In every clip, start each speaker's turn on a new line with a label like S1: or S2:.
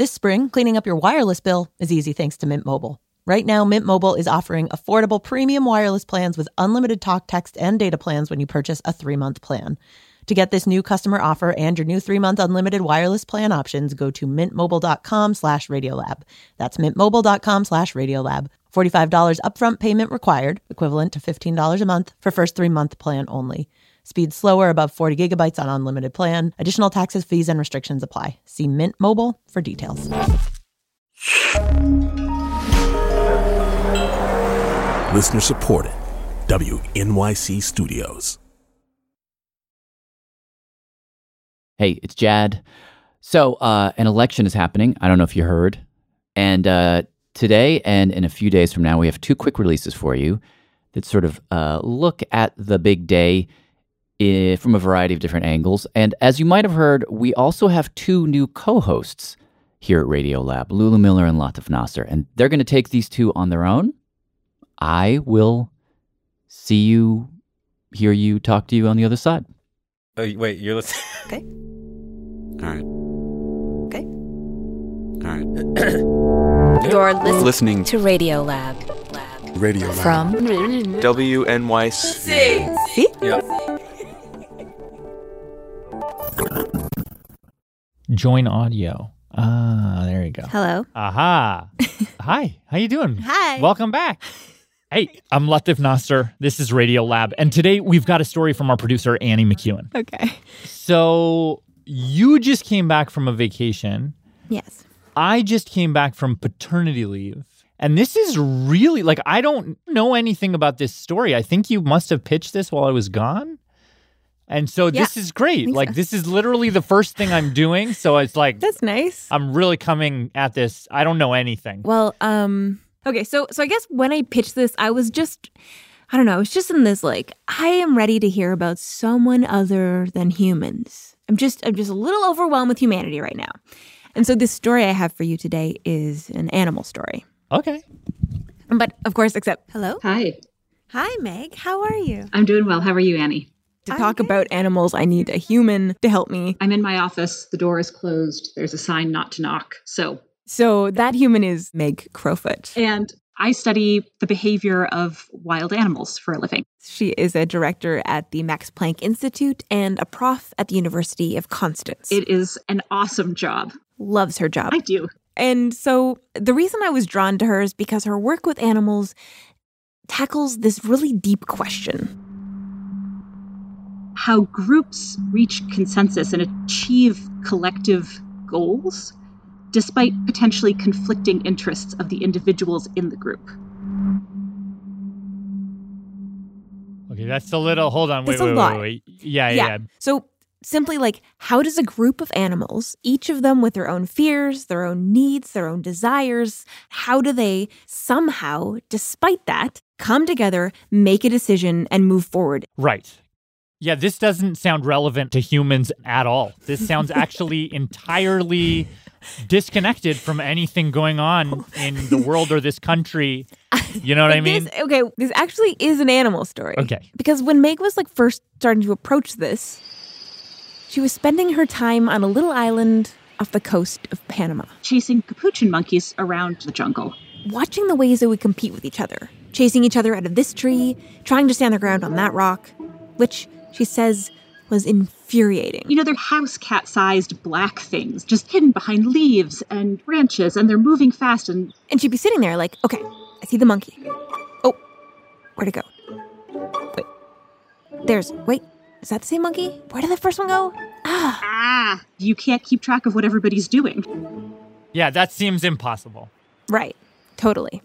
S1: This spring, cleaning up your wireless bill is easy thanks to Mint Mobile. Right now, Mint Mobile is offering affordable premium wireless plans with unlimited talk, text, and data plans when you purchase a three month plan. To get this new customer offer and your new three month unlimited wireless plan options, go to mintmobile.com slash radiolab. That's mintmobile.com slash radiolab. $45 upfront payment required, equivalent to $15 a month for first three month plan only. Speed slower above 40 gigabytes on unlimited plan. Additional taxes, fees, and restrictions apply. See Mint Mobile for details.
S2: Listener supported. WNYC Studios.
S3: Hey, it's Jad. So, uh, an election is happening. I don't know if you heard. And uh, today and in a few days from now, we have two quick releases for you that sort of uh, look at the big day i- Eh, from a variety of different angles. And as you might have heard, we also have two new co hosts here at Radiolab Lulu Miller and Latif Nasser. And they're going to take these two on their own. I will see you, hear you, talk to you on the other side.
S4: Oh, wait, you're listening.
S1: Okay.
S5: All right.
S1: Okay.
S5: All right.
S6: You're listening
S5: Listening
S6: to Radiolab.
S5: Radio Lab.
S6: From
S5: WNYC.
S1: See?
S7: Join audio. Ah, there you go.
S1: Hello.
S7: Aha. Hi. How you doing?
S1: Hi.
S7: Welcome back. Hey, I'm Latif Nasser. This is Radiolab, and today we've got a story from our producer Annie McEwen.
S8: Okay.
S7: So you just came back from a vacation.
S8: Yes.
S7: I just came back from paternity leave. And this is really like I don't know anything about this story. I think you must have pitched this while I was gone. And so this is great. Like
S8: so.
S7: this is literally the first thing I'm doing. So it's like
S8: That's nice.
S7: I'm really coming at this. I don't know anything.
S8: Well, um okay, so so I guess when I pitched this, I was just I don't know, I was just in this like I am ready to hear about someone other than humans. I'm just I'm just a little overwhelmed with humanity right now. And so this story I have for you today is an animal story.
S7: Okay.
S8: But of course, except hello.
S9: Hi,
S8: Hi Meg, how are you?
S9: I'm doing well. How are you, Annie?
S8: To talk about animals, I need a human to help me.
S9: I'm in my office. The door is closed. There's a sign not to knock. So,
S8: So that human is Meg Crofoot.
S9: and I study the behavior of wild animals for a living.
S8: She is a director at the Max Planck Institute and a prof at the University of Konstanz.
S9: It is an awesome job.
S8: loves her job.
S9: I do.
S8: And so the reason I was drawn to her is because her work with animals tackles this really deep question.
S9: How groups reach consensus and achieve collective goals despite potentially conflicting interests of the individuals in the group.
S7: Okay, that's a little. Hold on. Wait,
S8: That's a
S7: wait,
S8: lot.
S7: wait, wait. Yeah, yeah, yeah.
S8: So simply like how does a group of animals, each of them with their own fears, their own needs, their own desires, how do they somehow, despite that, come together, make a decision and move forward?
S7: Right. Yeah, this doesn't sound relevant to humans at all. This sounds actually entirely disconnected from anything going on in the world or this country. You know what I mean?
S8: This, okay, this actually is an animal story.
S7: Okay.
S8: Because when Meg was like first starting to approach this, she was spending her time on a little island off the coast of Panama,
S9: Chasing capuchin monkeys around the jungle.
S8: watching the ways they would compete with each other, chasing each other out of this tree, trying to stand their ground on that rock, which she says was infuriating.
S9: You know, they're house cat sized black things just hidden behind leaves and branches, and they're moving fast and
S8: And she'd be sitting there like, okay, I see the monkey. Oh, where'd it go? Wait. There's, wait, is that the same monkey? Where did the first one go? Ah,
S9: ah, you can't keep track of what everybody's doing.
S7: Yeah, that seems impossible.
S8: right. Totally.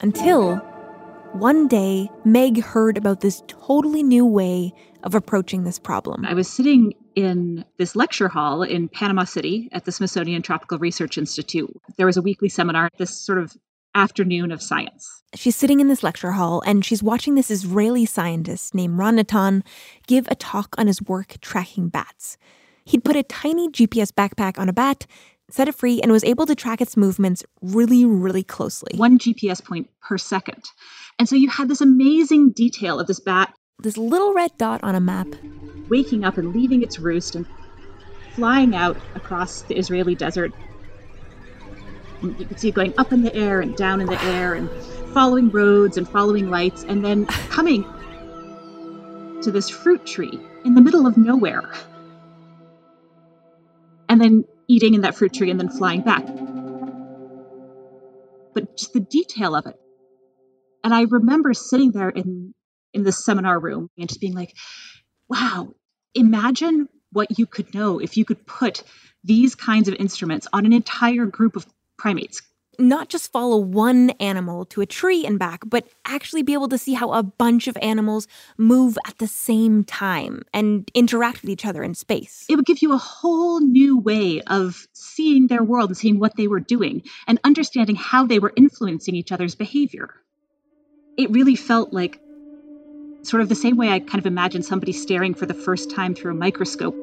S8: Until one day, Meg heard about this totally new way of approaching this problem.
S9: I was sitting in this lecture hall in Panama City at the Smithsonian Tropical Research Institute. There was a weekly seminar, this sort of afternoon of science.
S8: She's sitting in this lecture hall and she's watching this Israeli scientist named Ran Nathan give a talk on his work tracking bats. He'd put a tiny GPS backpack on a bat, set it free, and was able to track its movements really, really closely.
S9: One GPS point per second. And so you had this amazing detail of this bat
S8: This little red dot on a map.
S9: waking up and leaving its roost and flying out across the Israeli desert. And you could see it going up in the air and down in the air and following roads and following lights and then coming to this fruit tree in the middle of nowhere. And then eating in that fruit tree and then flying back. But just the detail of it. And I remember sitting there in in this seminar room and just being like, wow, imagine what you could know if you could put these kinds of instruments on an entire group of primates.
S8: Not just follow one animal to a tree and back, but actually be able to see how a bunch of animals move at the same time and interact with each other in space.
S9: It would give you a whole new way of seeing their world and seeing what they were doing and understanding how they were influencing each other's behavior. It really felt like sort of the same way I kind of imagine somebody staring for the first time through a microscope.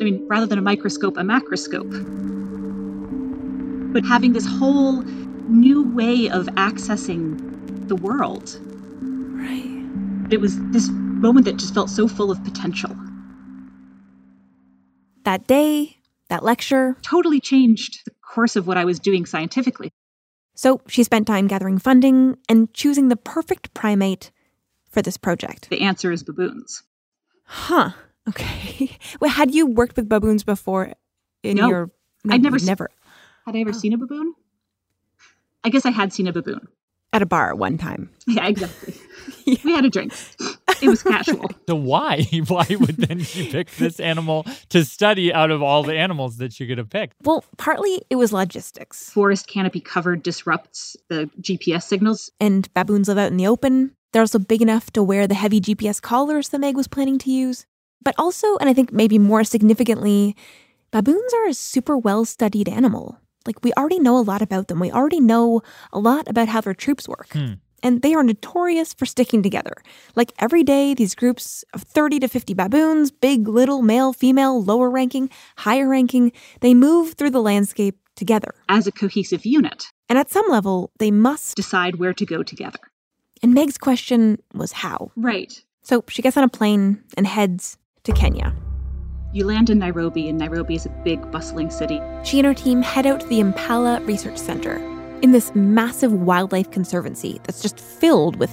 S9: I mean, rather than a microscope, a macroscope. But having this whole new way of accessing the world.
S8: Right.
S9: It was this moment that just felt so full of potential.
S8: That day, that lecture,
S9: Totally changed the course of what I was doing scientifically.
S8: So she spent time gathering funding and choosing the perfect primate for this project.
S9: The answer is baboons.
S8: Huh. Okay. Well, had you worked with baboons before in
S9: No.
S8: your
S9: I'd never
S8: never
S9: Had I ever oh. seen a baboon? I guess I had seen a baboon.
S8: at a bar one time.
S9: Yeah, exactly. We had a drink. It was casual.
S7: So why? Why would then she pick this animal to study out of all the animals that she could have picked?
S8: Well, partly it was logistics.
S9: Forest canopy cover disrupts the GPS signals.
S8: And baboons live out in the open. They're also big enough to wear the heavy GPS collars that Meg was planning to use. But also, and I think maybe more significantly, baboons are a super well studied animal. Like, we already know a lot about them. We already know a lot about how their troops work.
S7: Hmm.
S8: And they are notorious for sticking together. Like, every day, these groups of 30 to 50 baboons, big, little, male, female, lower ranking, higher ranking, they move through the landscape together.
S9: As a cohesive unit,
S8: And at some level, they must.
S9: decide where to go together.
S8: And Meg's question was how.
S9: Right.
S8: So she gets on a plane and heads to Kenya.
S9: You land in Nairobi, and Nairobi is a big, bustling city.
S8: She and her team head out to the Mpala Research Center in this massive wildlife conservancy that's just filled with.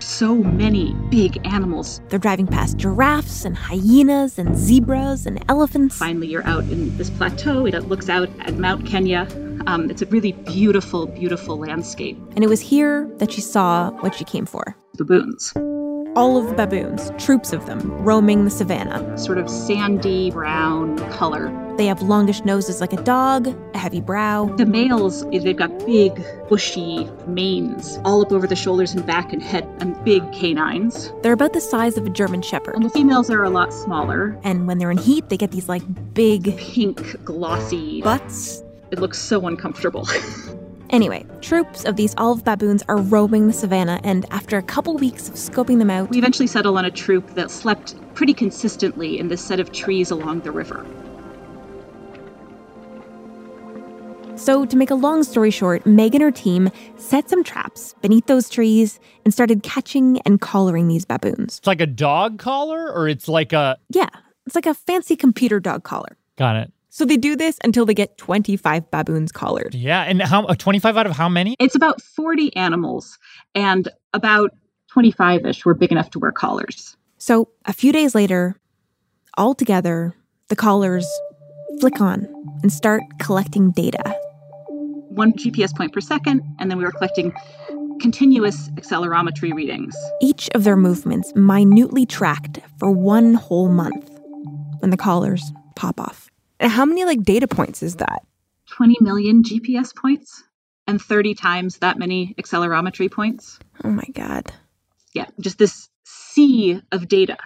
S9: So many big animals.
S8: They're driving past giraffes and hyenas and zebras and elephants.
S9: Finally, you're out in this plateau that looks out at Mount Kenya. Um, it's a really beautiful, beautiful landscape.
S8: And it was here that she saw what she came for.
S9: Baboons.
S8: All of the baboons, troops of them, roaming the savannah.
S9: Sort of sandy brown color.
S8: They have longish noses like a dog, a heavy brow.
S9: The males, they've got big, bushy manes all up over the shoulders and back and head, and big canines.
S8: They're about the size of a German shepherd.
S9: And the females are a lot smaller.
S8: And when they're in heat, they get these like big
S9: Pink, glossy.
S8: butts.
S9: It looks so uncomfortable.
S8: Anyway, troops of these olive baboons are roaming the savannah, and after a couple weeks of scoping them out,
S9: we eventually settle on a troop that slept pretty consistently in this set of trees along the river.
S8: so to make a long story short, Meg and her team set some traps beneath those trees and started catching and collaring these baboons.
S7: It's like a dog collar, or it's like a.
S8: Yeah, it's like a fancy computer dog collar.
S7: Got it.
S8: So they do this until they get 25 baboons collared.
S7: Yeah, and how? uh, Twenty-five out of how many?
S9: It's about 40 animals, and about 25 ish were big enough to wear collars.
S8: So a few days later, all together, the collars flick on and start collecting data.
S9: One GPS point per second, and then we were collecting continuous accelerometry readings.
S8: Each of their movements minutely tracked for one whole month. when the collars pop off. And how many like data points is that?
S9: 20 million GPS points. and 30 times that many accelerometry points.
S8: Oh my God.
S9: Yeah, just this sea of data.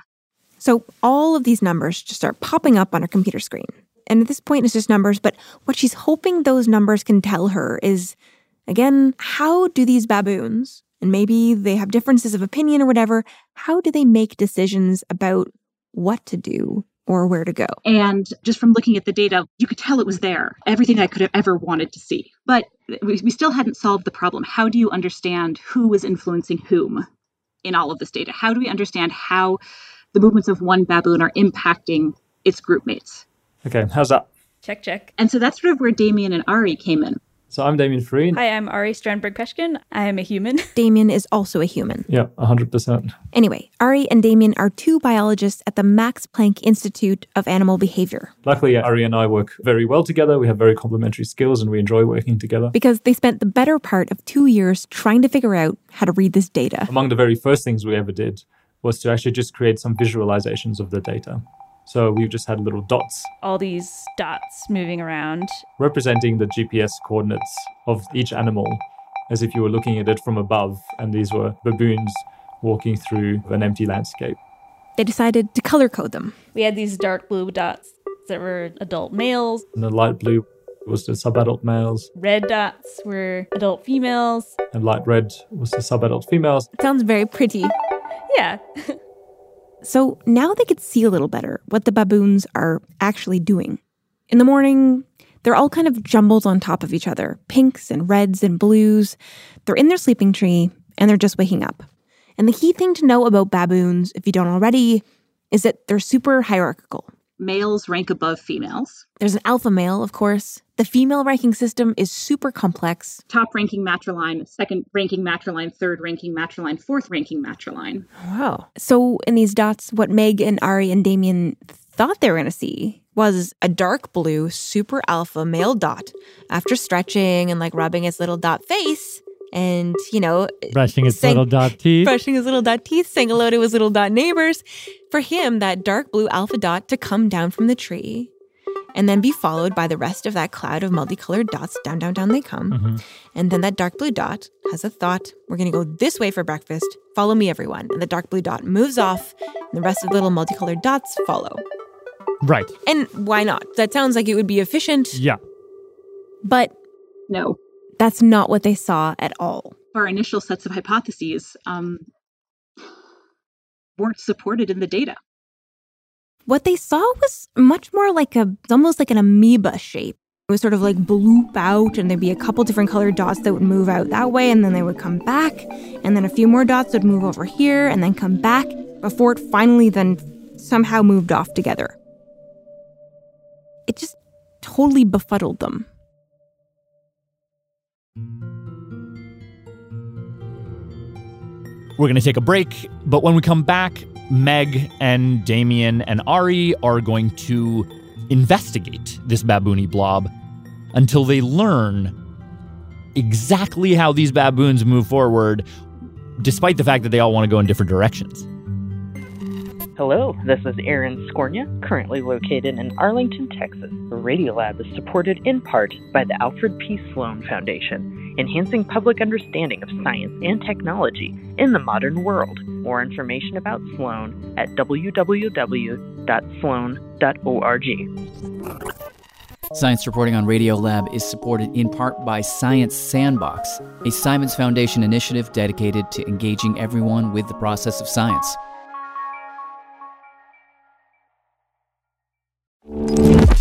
S8: So all of these numbers just start popping up on her computer screen. And at this point, it's just numbers. But what she's hoping those numbers can tell her is, again, how do these baboons, and maybe they have differences of opinion or whatever, how do they make decisions about what to do or where to go?
S9: And just from looking at the data, you could tell it was there, everything I could have ever wanted to see. But we, we still hadn't solved the problem. How do you understand who was influencing whom in all of this data? How do we understand how the movements of one baboon are impacting its group mates?
S6: Okay, how's that?
S10: Check, check.
S9: And so that's sort of where Damien and Ari came in.
S6: So I'm Damien Farine.
S10: Hi, I'm Ari Strandburg Peshkin. I am a human.
S8: Damien is also a human.
S6: Yeah, 100%.
S8: Anyway, Ari and Damien are two biologists at the Max Planck Institute of Animal Behavior
S6: Luckily, Ari and I work very well together. We have very complementary skills and we enjoy working together.
S8: because they spent the better part of two years trying to figure out how to read this data.
S6: Among the very first things we ever did was to actually just create some visualizations of the data. So we've just had little dots
S10: All these dots moving around.
S6: representing the GPS coordinates of each animal as if you were looking at it from above, and these were baboons walking through an empty landscape.
S8: They decided to color code them.
S10: We had these dark blue dots that were adult males.
S6: And the light blue was the subadult males,
S10: Red dots were adult females.
S6: and light red was the subadult females.
S8: It sounds very pretty.
S10: Yeah.
S8: So now they could see a little better what the baboons are actually doing. In the morning, they're all kind of jumbled on top of each other pinks and reds and blues. They're in their sleeping tree and they're just waking up. And the key thing to know about baboons, if you don't already, is that they're super hierarchical.
S9: Males rank above females.
S8: There's an alpha male, of course. The female ranking system is super complex.
S9: Top ranking matriline, second ranking matriline, third ranking matriline, fourth ranking matriline.
S8: Wow. So in these dots, what Meg and Ari and Damien thought they were going to see was a dark blue super alpha male dot. After stretching and like rubbing its little dot face and, you know,
S7: Brushing its
S8: saying-
S7: little dot teeth.
S8: brushing his little dot teeth, saying hello to his little dot neighbors, for him, that dark blue alpha dot to come down from the tree and then be followed by the rest of that cloud of multicolored dots. Down, down, down they come.
S7: Mhm.
S8: And then that dark blue dot has a thought we're going to go this way for breakfast. Follow me, everyone. And the dark blue dot moves off, and the rest of the little multicolored dots follow.
S7: Right.
S8: And why not? That sounds like it would be efficient,
S7: Yeah.
S8: but
S9: No.
S8: That's not what they saw at all.
S9: Our initial sets of hypotheses um, weren't supported in the data.
S8: What they saw was much more like a, almost like an amoeba shape. It would sort of like bloop out, and there'd be a couple different colored dots that would move out that way, and then they would come back, and then a few more dots would move over here, and then come back before it finally then somehow moved off together. It just totally befuddled them.
S7: We're going to take a break, but when we come back, Meg and Damien and Ari are going to investigate this baboony blob until they learn exactly how these baboons move forward, despite the fact that they all want to go in different directions.
S11: Hello, this is Aaron Scornia, currently located in Arlington, Texas. The Radiolab is supported in part by the Alfred P. Sloan Foundation, enhancing public understanding of science and technology in the modern world. More information about Sloan at www.sloan.org.
S3: Science reporting on Radiolab is supported in part by Science Sandbox, a Simons Foundation initiative dedicated to engaging everyone with the process of science.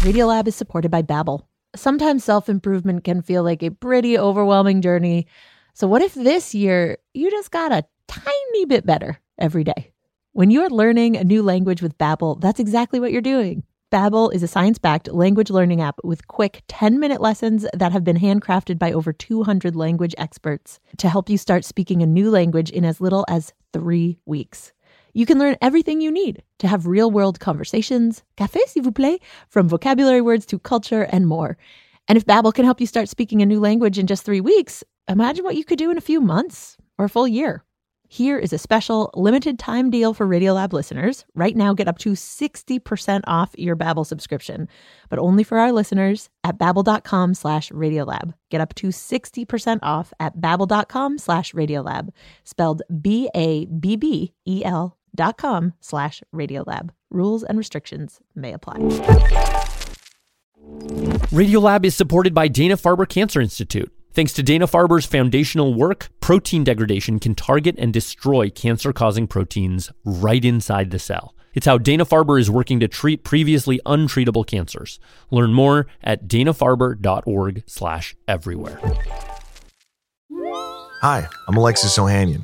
S1: Radiolab is supported by Babbel. Sometimes self-improvement can feel like a pretty overwhelming journey. So what if this year you just got a tiny bit better every day? When you're learning a new language with Babbel, that's exactly what you're doing. Babbel is a science-backed language learning app with quick 10-minute lessons that have been handcrafted by over 200 language experts to help you start speaking a new language in as little as 3 weeks. You can learn everything you need to have real world conversations, café s'il vous plaît, from vocabulary words to culture and more. And if Babbel can help you start speaking a new language in just three weeks, imagine what you could do in a few months or a full year. Here is a special limited time deal for Radiolab listeners. Right now, get up to 60% off your Babbel subscription, but only for our listeners at babbel.com slash Radiolab. Get up to 60% off at babbel.com slash Radiolab, spelled B-A-B-B-E-L dot com slash Radiolab. Rules and restrictions may apply.
S12: Radiolab is supported by Dana-Farber Cancer Institute. Thanks to Dana-Farber's foundational work, protein degradation can target and destroy cancer-causing proteins right inside the cell. It's how Dana-Farber is working to treat previously untreatable cancers. Learn more at danafarber.org slash everywhere.
S13: Hi, I'm Alexis Ohanian.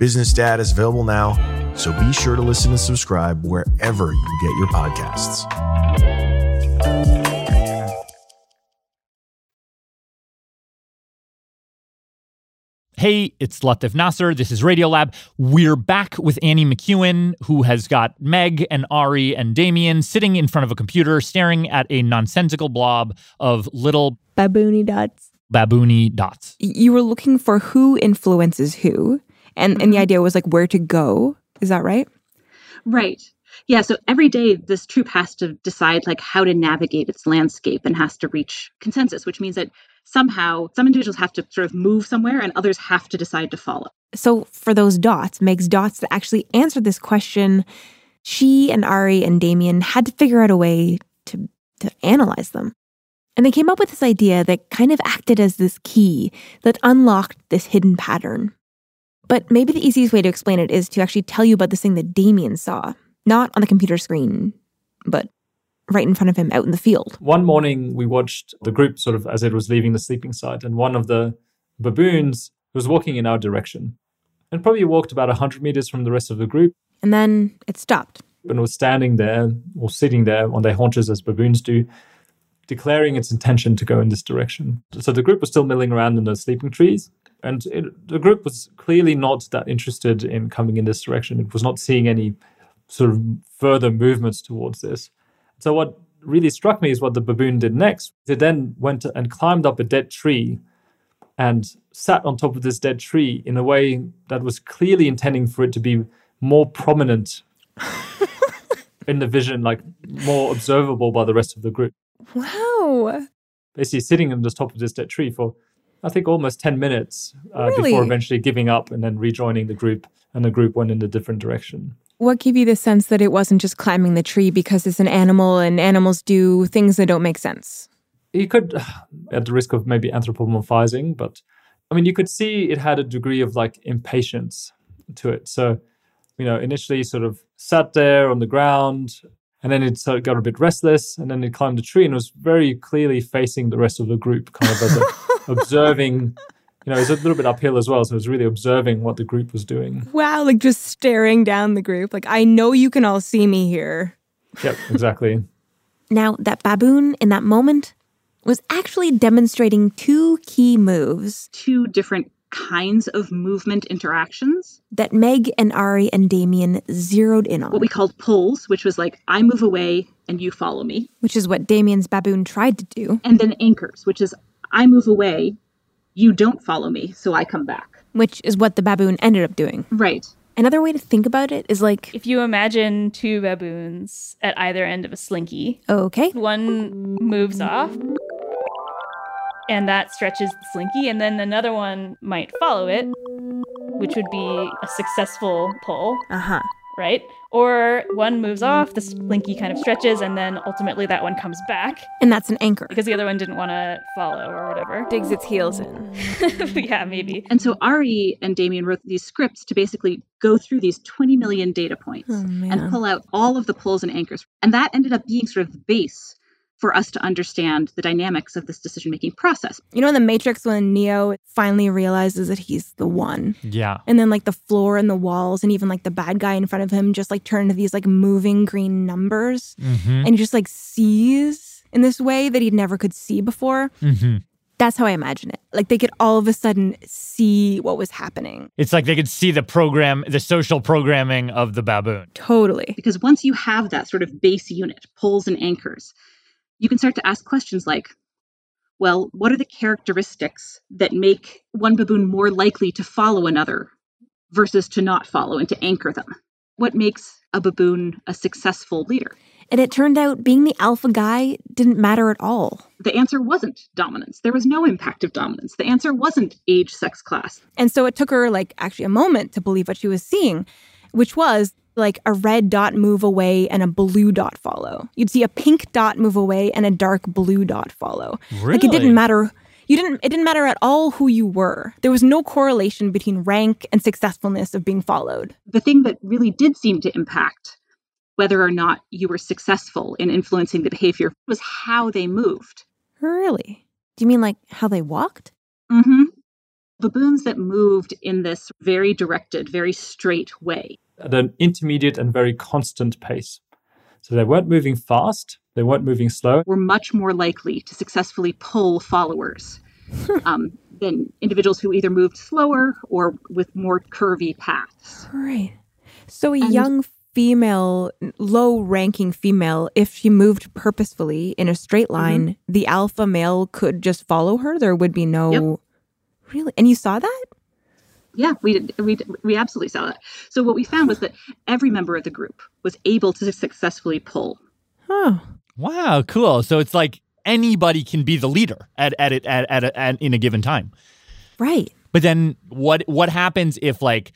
S13: Business Dad is available now, so be sure to listen and subscribe wherever you get your podcasts.
S7: Hey, it's Latif Nasser. This is Radiolab. We're back with Annie McEwen, who has got Meg and Ari and Damien sitting in front of a computer staring at a nonsensical blob of little
S8: Baboony dots.
S7: baboony dots.
S8: You were looking for who influences who, and and the mm-hmm. idea was like where to go. Is that right?
S9: Right. Yeah, so every day this troop has to decide like how to navigate its landscape and has to reach consensus, which means that somehow some individuals have to sort of move somewhere and others have to decide to follow.
S8: So for those dots, Meg's dots that actually answered this question, she and Ari and Damien had to figure out a way to to analyze them. And they came up with this idea that kind of acted as this key that unlocked this hidden pattern. But maybe the easiest way to explain it is to actually tell you about this thing that Damien saw, not on the computer screen, but right in front of him out in the field.
S6: One morning, we watched the group sort of as it was leaving the sleeping site, and one of the baboons was walking in our direction and probably walked about 100 meters from the rest of the group
S8: And then it stopped.
S6: and was standing there or sitting there on their haunches as baboons do, declaring its intention to go in this direction. So the group was still milling around in the sleeping trees, and it, the group was clearly not that interested in coming in this direction. It was not seeing any sort of further movements towards this. So what really struck me is what the baboon did next. It then went and climbed up a dead tree and sat on top of this dead tree in a way that was clearly intending for it to be more prominent in the vision, like more observable by the rest of the group.
S8: Wow.
S6: Basically, sitting on the top of this dead tree for, I think, almost 10 minutes uh, before eventually giving up and then rejoining the group. And the group went in a different direction.
S8: What gave you the sense that it wasn't just climbing the tree because it's an animal and animals do things that don't make sense?
S6: you could at the risk of maybe anthropomorphizing but i mean you could see it had a degree of like impatience to it so you know initially sort of sat there on the ground and then it sort of got a bit restless and then it climbed a tree and was very clearly facing the rest of the group kind of as a, observing you know it's a little bit uphill as well so it was really observing what the group was doing
S8: Wow, like just staring down the group. Like, I know you can all see me here.
S6: yep exactly
S8: Now, that baboon in that moment was actually demonstrating two key moves
S9: Two different kinds of movement interactions.
S8: that Meg and Ari and Damien zeroed in on,
S9: What we called pulls, which was like I move away and you follow me.
S8: which is what Damien's baboon tried to do,
S9: And then anchors, which is I move away, you don't follow me, so I come back.
S8: which is what the baboon ended up doing.
S9: Right.
S8: Another way to think about it is like,
S10: If you imagine two baboons at either end of a slinky,
S8: okay,
S10: one moves off and that stretches the slinky, and then another one might follow it, which would be a successful pull,
S8: uh huh.
S10: right? Or one moves off, the slinky kind of stretches, and then ultimately that one comes back
S8: And that's an anchor.
S10: because the other one didn't want to follow or whatever.
S8: Digs its heels in.
S10: yeah, maybe.
S9: And so Ari and Damien wrote these scripts to basically go through these 20 million data points
S8: Oh,
S9: and pull out all of the pulls and anchors. And that ended up being sort of the base for us to understand the dynamics of this decision making process.
S8: You know, in the Matrix, when Neo finally realizes that he's the one.
S7: Yeah.
S8: And then, like, the floor and the walls, and even like the bad guy in front of him just like turn into these like moving green numbers.
S7: Mm-hmm.
S8: And he just like sees in this way that he never could see before.
S7: Mm-hmm.
S8: That's how I imagine it. Like, they could all of a sudden see what was happening.
S7: It's like they could see the program, the social programming of the baboon.
S8: Totally.
S9: Because once you have that sort of base unit, poles and anchors, you can start to ask questions like, well, what are the characteristics that make one baboon more likely to follow another versus to not follow and to anchor them? What makes a baboon a successful leader?
S8: And it turned out being the alpha guy didn't matter at all.
S9: The answer wasn't dominance. There was no impact of dominance. The answer wasn't age, sex, class.
S8: And so it took her like actually a moment to believe what she was seeing, which was like a red dot move away and a blue dot follow. You'd see a pink dot move away and a dark blue dot follow. Really? Like it didn't matter. You didn't it didn't matter at all who you were. There was no correlation between rank and successfulness of being followed.
S9: The thing that really did seem to impact whether or not you were successful in influencing the behavior was how they moved.
S8: Really? Do you mean like how they walked?
S9: Mm-hmm. Baboons that moved in this very directed, very straight way.
S6: At an intermediate and very constant pace. So they weren't moving fast, they weren't moving slow.
S9: Were much more likely to successfully pull followers um, than individuals who either moved slower or with more curvy paths.
S8: Right. So a young female, low ranking female, if she moved purposefully in a straight line, the alpha male could just follow her. There would be no. Really? And you saw that?
S9: Yeah, we did, we did- we absolutely saw that. So what we found was that every member of the group was able to successfully pull.
S8: Oh.
S7: Wow, cool. So it's like anybody can be the leader at at it at, at, at in a given time.
S8: Right.
S7: But then what what happens if like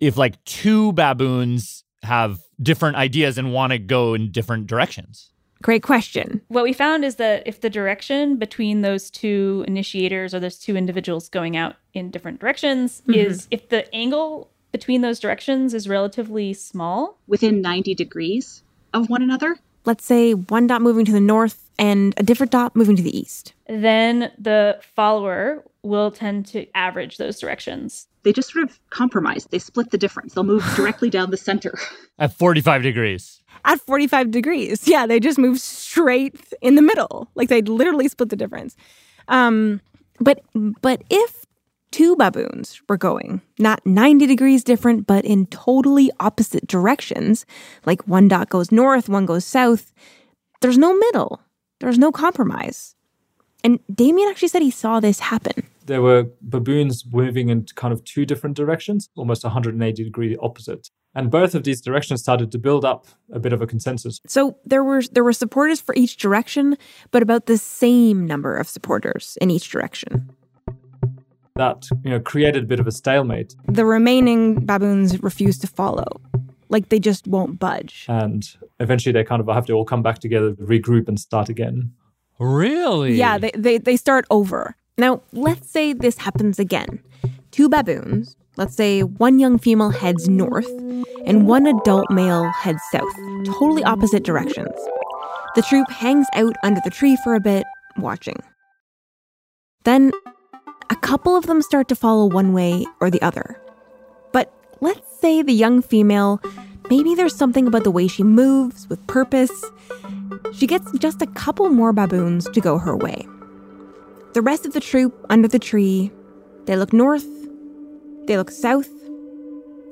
S7: if like two baboons have different ideas and want to go in different directions?
S8: Great question.
S10: What we found is that if the direction between those two initiators or those two individuals going out in different directions
S9: Mhm.
S10: is if the angle between those directions is relatively small,
S9: Within 90 degrees of one another,
S8: Let's say one dot moving to the north and a different dot moving to the east.
S10: then the follower will tend to average those directions.
S9: they just sort of compromise. They split the difference. They'll move directly down the center.
S7: At 45 degrees.
S8: At 45 degrees. Yeah, they just move straight in the middle. Like they literally split the difference. Um, but but if two baboons were going, not 90 degrees different, but in totally opposite directions, like one dot goes north, one goes south, there's no middle. There's no compromise. And Damien actually said he saw this happen.
S6: There were baboons moving in kind of two different directions, almost 180 degree opposite. And both of these directions started to build up a bit of a consensus.
S8: So there were there were supporters for each direction, but about the same number of supporters in each direction.
S6: That you know created a bit of a stalemate,
S8: The remaining baboons refuse to follow. Like they just won't budge.
S6: and eventually they kind of have to all come back together, regroup, and start again.
S7: Really?
S8: Yeah, they, they, they start over. Now, let's say this happens again. Two baboons, let's say one young female heads north and one adult male heads south, totally opposite directions. The troop hangs out under the tree for a bit, watching. Then, a couple of them start to follow one way or the other. But let's say the young female, maybe there's something about the way she moves with purpose. She gets just a couple more baboons to go her way. The rest of the troop under the tree, they look north, they look south,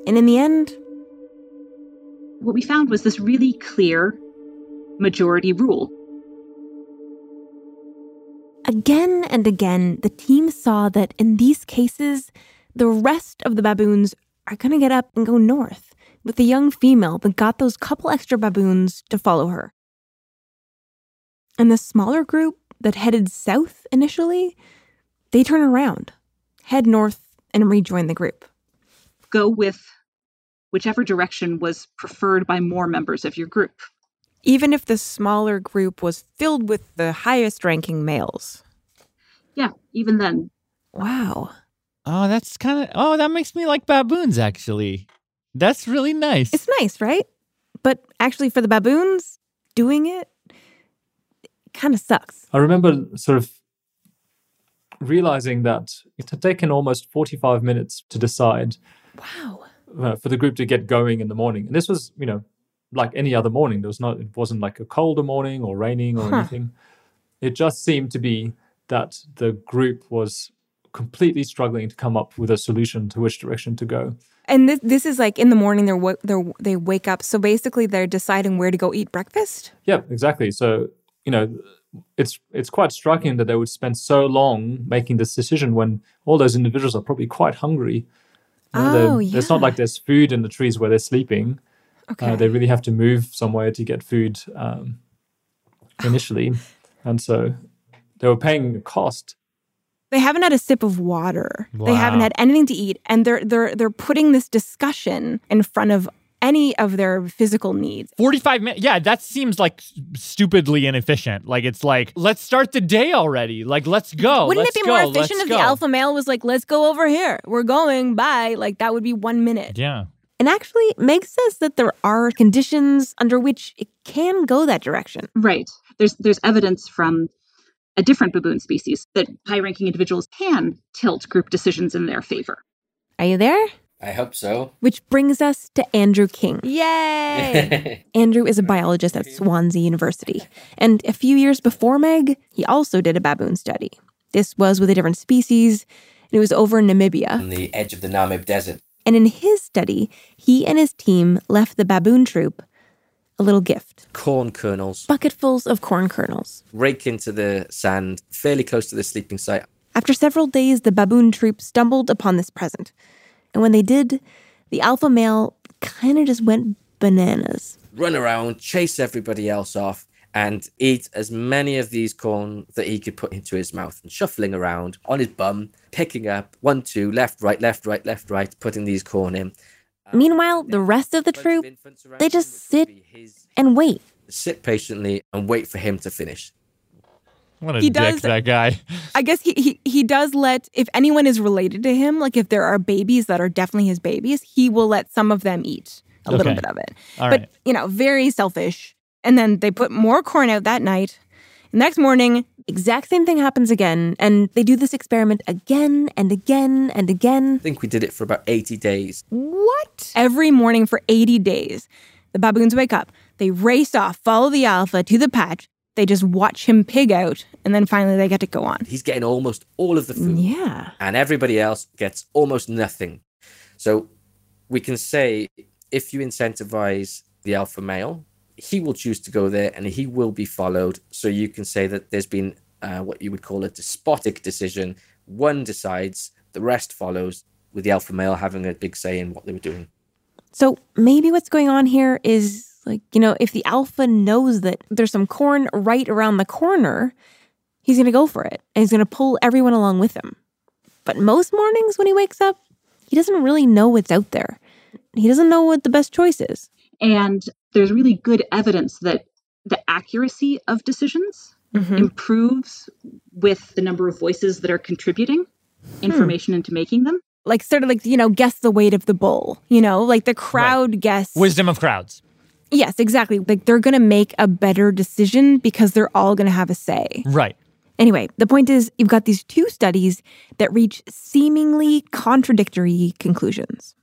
S8: and in the end,
S9: What we found was this really clear majority rule.
S8: again and again, the team saw that in these cases, the rest of the baboons are going to get up and go north with the young female that got those couple extra baboons to follow her. And the smaller group that headed south initially, they turn around, head north, and rejoin the group.
S9: Go with whichever direction was preferred by more members of your group.
S8: Even if the smaller group was filled with the highest ranking males.
S9: Yeah, even then.
S8: Wow.
S7: Oh, that's kind of Oh, that makes me like baboons actually. That's really nice.
S8: It's nice, right? But actually, for the baboons, doing it kind of sucks.
S6: I remember sort of realizing that it had taken almost 45 minutes to decide
S8: Wow.
S6: uh, for the group to get going in the morning. And this was, you know, like any other morning. There was not, it wasn't like a colder morning or raining or
S8: Huh.
S6: anything. It just seemed to be that the group was completely struggling to come up with a solution to which direction to go.
S8: And this, this is like in the morning they're, they're they wake up. So basically they're deciding where to go eat breakfast.
S6: Yeah, exactly. So, you know, it's it's quite striking that they would spend so long making this decision when all those individuals are probably quite hungry. You know,
S8: Oh,
S6: It's not like there's food in the trees where they're sleeping.
S8: Okay.
S6: Uh, they really have to move somewhere to get food um, initially. and so they were paying a cost.
S8: They haven't had a sip of water. They haven't had anything to eat, and they're they're they're putting this discussion in front of any of their physical needs.
S7: 45 minutes. Yeah, that seems like stupidly inefficient. Like it's like, let's start the day already. Like let's go.
S8: Wouldn't
S7: let's
S8: it be
S7: go,
S8: more
S7: let's
S8: efficient if
S7: go.
S8: the alpha male was like, "Let's go over here. We're going. Bye." Like that would be one minute.
S7: Yeah.
S8: And actually, Meg says that there are conditions under which it can go that direction.
S9: Right. There's there's evidence from a different baboon species that high-ranking individuals can tilt group decisions in their favor.
S8: Are you there?
S14: I hope so.
S8: Which brings us to Andrew King. Yay! Andrew is a biologist at Swansea University. And a few years before Meg, he also did a baboon study. This was with a different species, and it was over in Namibia.
S14: On the edge of the Namib Desert.
S8: And in his study, he and his team left the baboon troop a little gift
S14: Corn kernels
S8: bucketfuls of corn kernels.
S14: rake into the sand fairly close to the sleeping site.
S8: After several days, the baboon troop stumbled upon this present. And when they did, the alpha male kind of just went bananas.
S14: Run around, chase everybody else off, and eat as many of these corn that he could put into his mouth and shuffling around on his bum, picking up one, two, left, right, left, right, left, right, putting these corn in.
S8: Meanwhile, the rest of the troop, they just sit and wait.
S14: Sit patiently and wait for him to finish.
S7: What a
S8: He
S7: dick,
S8: does-
S7: that guy.
S8: I guess he, he he does let if anyone is related to him, like if there are babies that are definitely his babies, he will let some of them eat a little bit of it.
S7: All
S8: but
S7: right.
S8: you know, very selfish. And then they put more corn out that night. Next morning, exact same thing happens again, and they do this experiment again and again and again.
S14: I think we did it for about 80 days.
S8: What? Every morning for 80 days. The baboons wake up, they race off, follow the alpha to the patch. They just watch him pig out, and then finally they get to go on.
S14: He's getting almost all of the food.
S8: Yeah.
S14: and everybody else gets almost nothing. So we can say if you incentivize the alpha male, he will choose to go there and he will be followed. So you can say that there's been uh, what you would call a despotic decision. One decides, the rest follows, with the alpha male having a big say in what they were doing.
S8: So maybe what's going on here is like, you know, if the alpha knows that there's some corn right around the corner, he's going to go for it and he's going to pull everyone along with him. But most mornings when he wakes up, he doesn't really know what's out there. He doesn't know what the best choice is.
S9: And there's really good evidence that the accuracy of decisions
S8: Mm-hmm.
S9: improves with the number of voices that are contributing information into making them.
S8: Like, sort of like, you know, guess the weight of the bull, you know, like the crowd guess.
S7: Wisdom of crowds.
S8: Yes, exactly. Like they're going to make a better decision because they're all going to have a say.
S7: Right.
S8: Anyway, the point is, you've got these two studies that reach seemingly contradictory conclusions.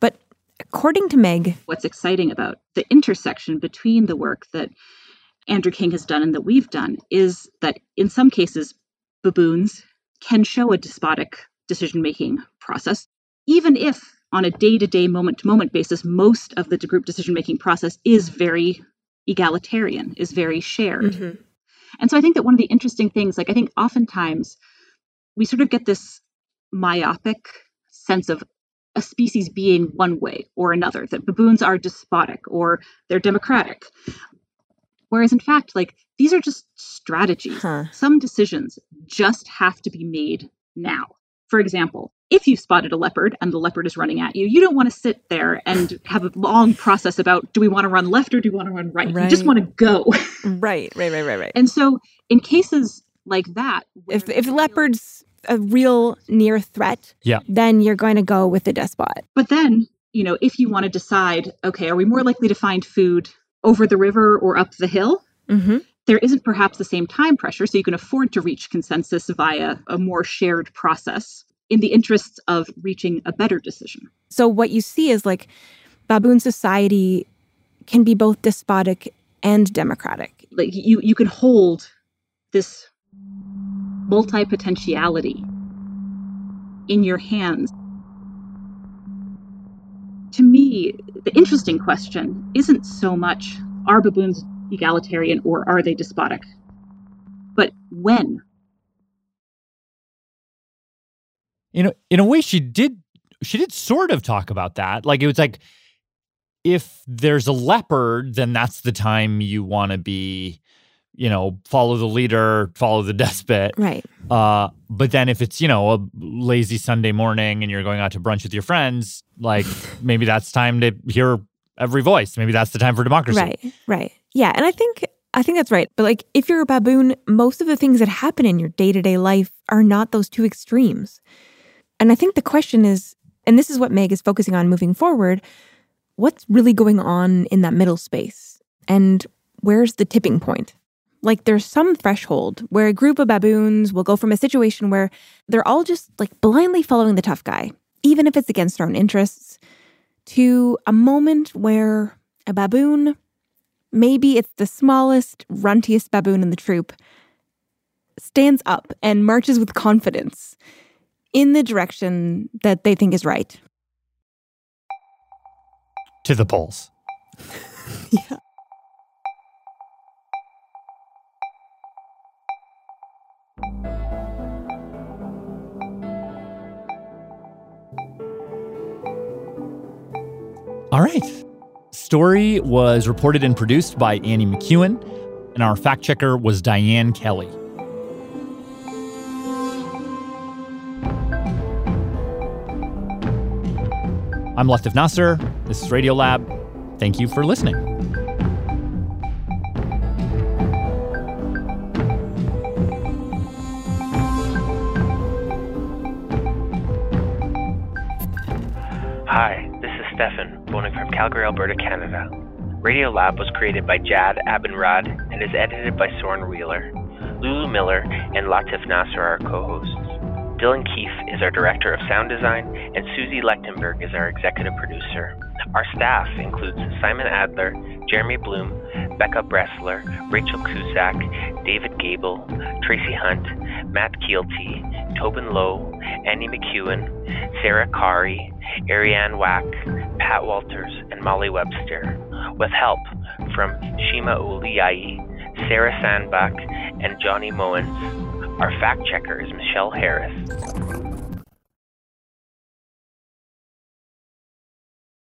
S8: But according to Meg,
S9: What's exciting about the intersection between the work that Andrew King has done and that we've done is that in some cases, baboons can show a despotic decision making process, even if on a day to day, moment to moment basis, most of the group decision making process is very egalitarian, is very shared. Mm-hmm. And so I think that one of the interesting things, like I think oftentimes we sort of get this myopic sense of a species being one way or another, that baboons are despotic or they're democratic. Whereas in fact, like these are just strategies. Some decisions just have to be made now. For example, if you've spotted a leopard and the leopard is running at you, you don't want to sit there and have a long process about do we want to run left or do we want to run right? You just want to go.
S8: right, right, right, right, right.
S9: And so in cases like that,
S8: if if leopard's a real near threat,
S7: Yeah.
S8: then you're going to go with the despot.
S9: But then, you know, if you want to decide, okay, are we more likely to find food over the river or up the hill?
S8: Mm-hmm.
S9: there isn't perhaps the same time pressure, so you can afford to reach consensus via a more shared process in the interests of reaching a better decision.
S8: So, what you see is like baboon society can be both despotic and democratic.
S9: Like you, you can hold this multi potentiality in your hands. To me, the interesting question isn't so much are baboons egalitarian or are they despotic, but when?
S7: In a, in a way, she did she did sort of talk about that. Like it was like if there's a leopard, then that's the time you want to be you know, follow the leader, follow the despot.
S8: Right.
S7: Uh, but then if it's, you know, a lazy Sunday morning and you're going out to brunch with your friends, like maybe that's time to hear every voice. Maybe that's the time for democracy.
S8: Right. Right. Yeah. And I think I think that's right. But like if you're a baboon, most of the things that happen in your day-to-day life are not those two extremes. And I think the question is, and this is what Meg is focusing on moving forward, what's really going on in that middle space? And where's the tipping point? Like there's some threshold where a group of baboons will go from a situation where they're all just like blindly following the tough guy, even if it's against their own interests, to a moment where a baboon, maybe it's the smallest, runtiest baboon in the troop, stands up and marches with confidence in the direction that they think is right.
S7: To the polls.
S8: yeah.
S7: All right. Story was reported and produced by Annie McEwen, and our fact checker was Diane Kelly. I'm Latif Nasser. This is Radiolab. Thank you for listening.
S15: Hi, this is Stefan, phoning from Calgary, Alberta, Canada. Radiolab was created by Jad Abumrad and is edited by Soren Wheeler. Lulu Miller and Latif Nasser are our co-hosts. Dylan Keefe is our director of sound design, and Suzie Lechtenberg is our executive producer. Our staff includes Simon Adler, Jeremy Bloom, Becca Bressler, Rachael Cusick, David Gebel, Tracie Hunt, Matt Kielty, Tobin Low, Annie McEwen, Sarah Qari, Arianne Wack, Pat Walters, and Molly Webster, with help from Shima Oliaee, Sarah Sandbach, and Johnny Moens. Our fact checker is Michelle Harris.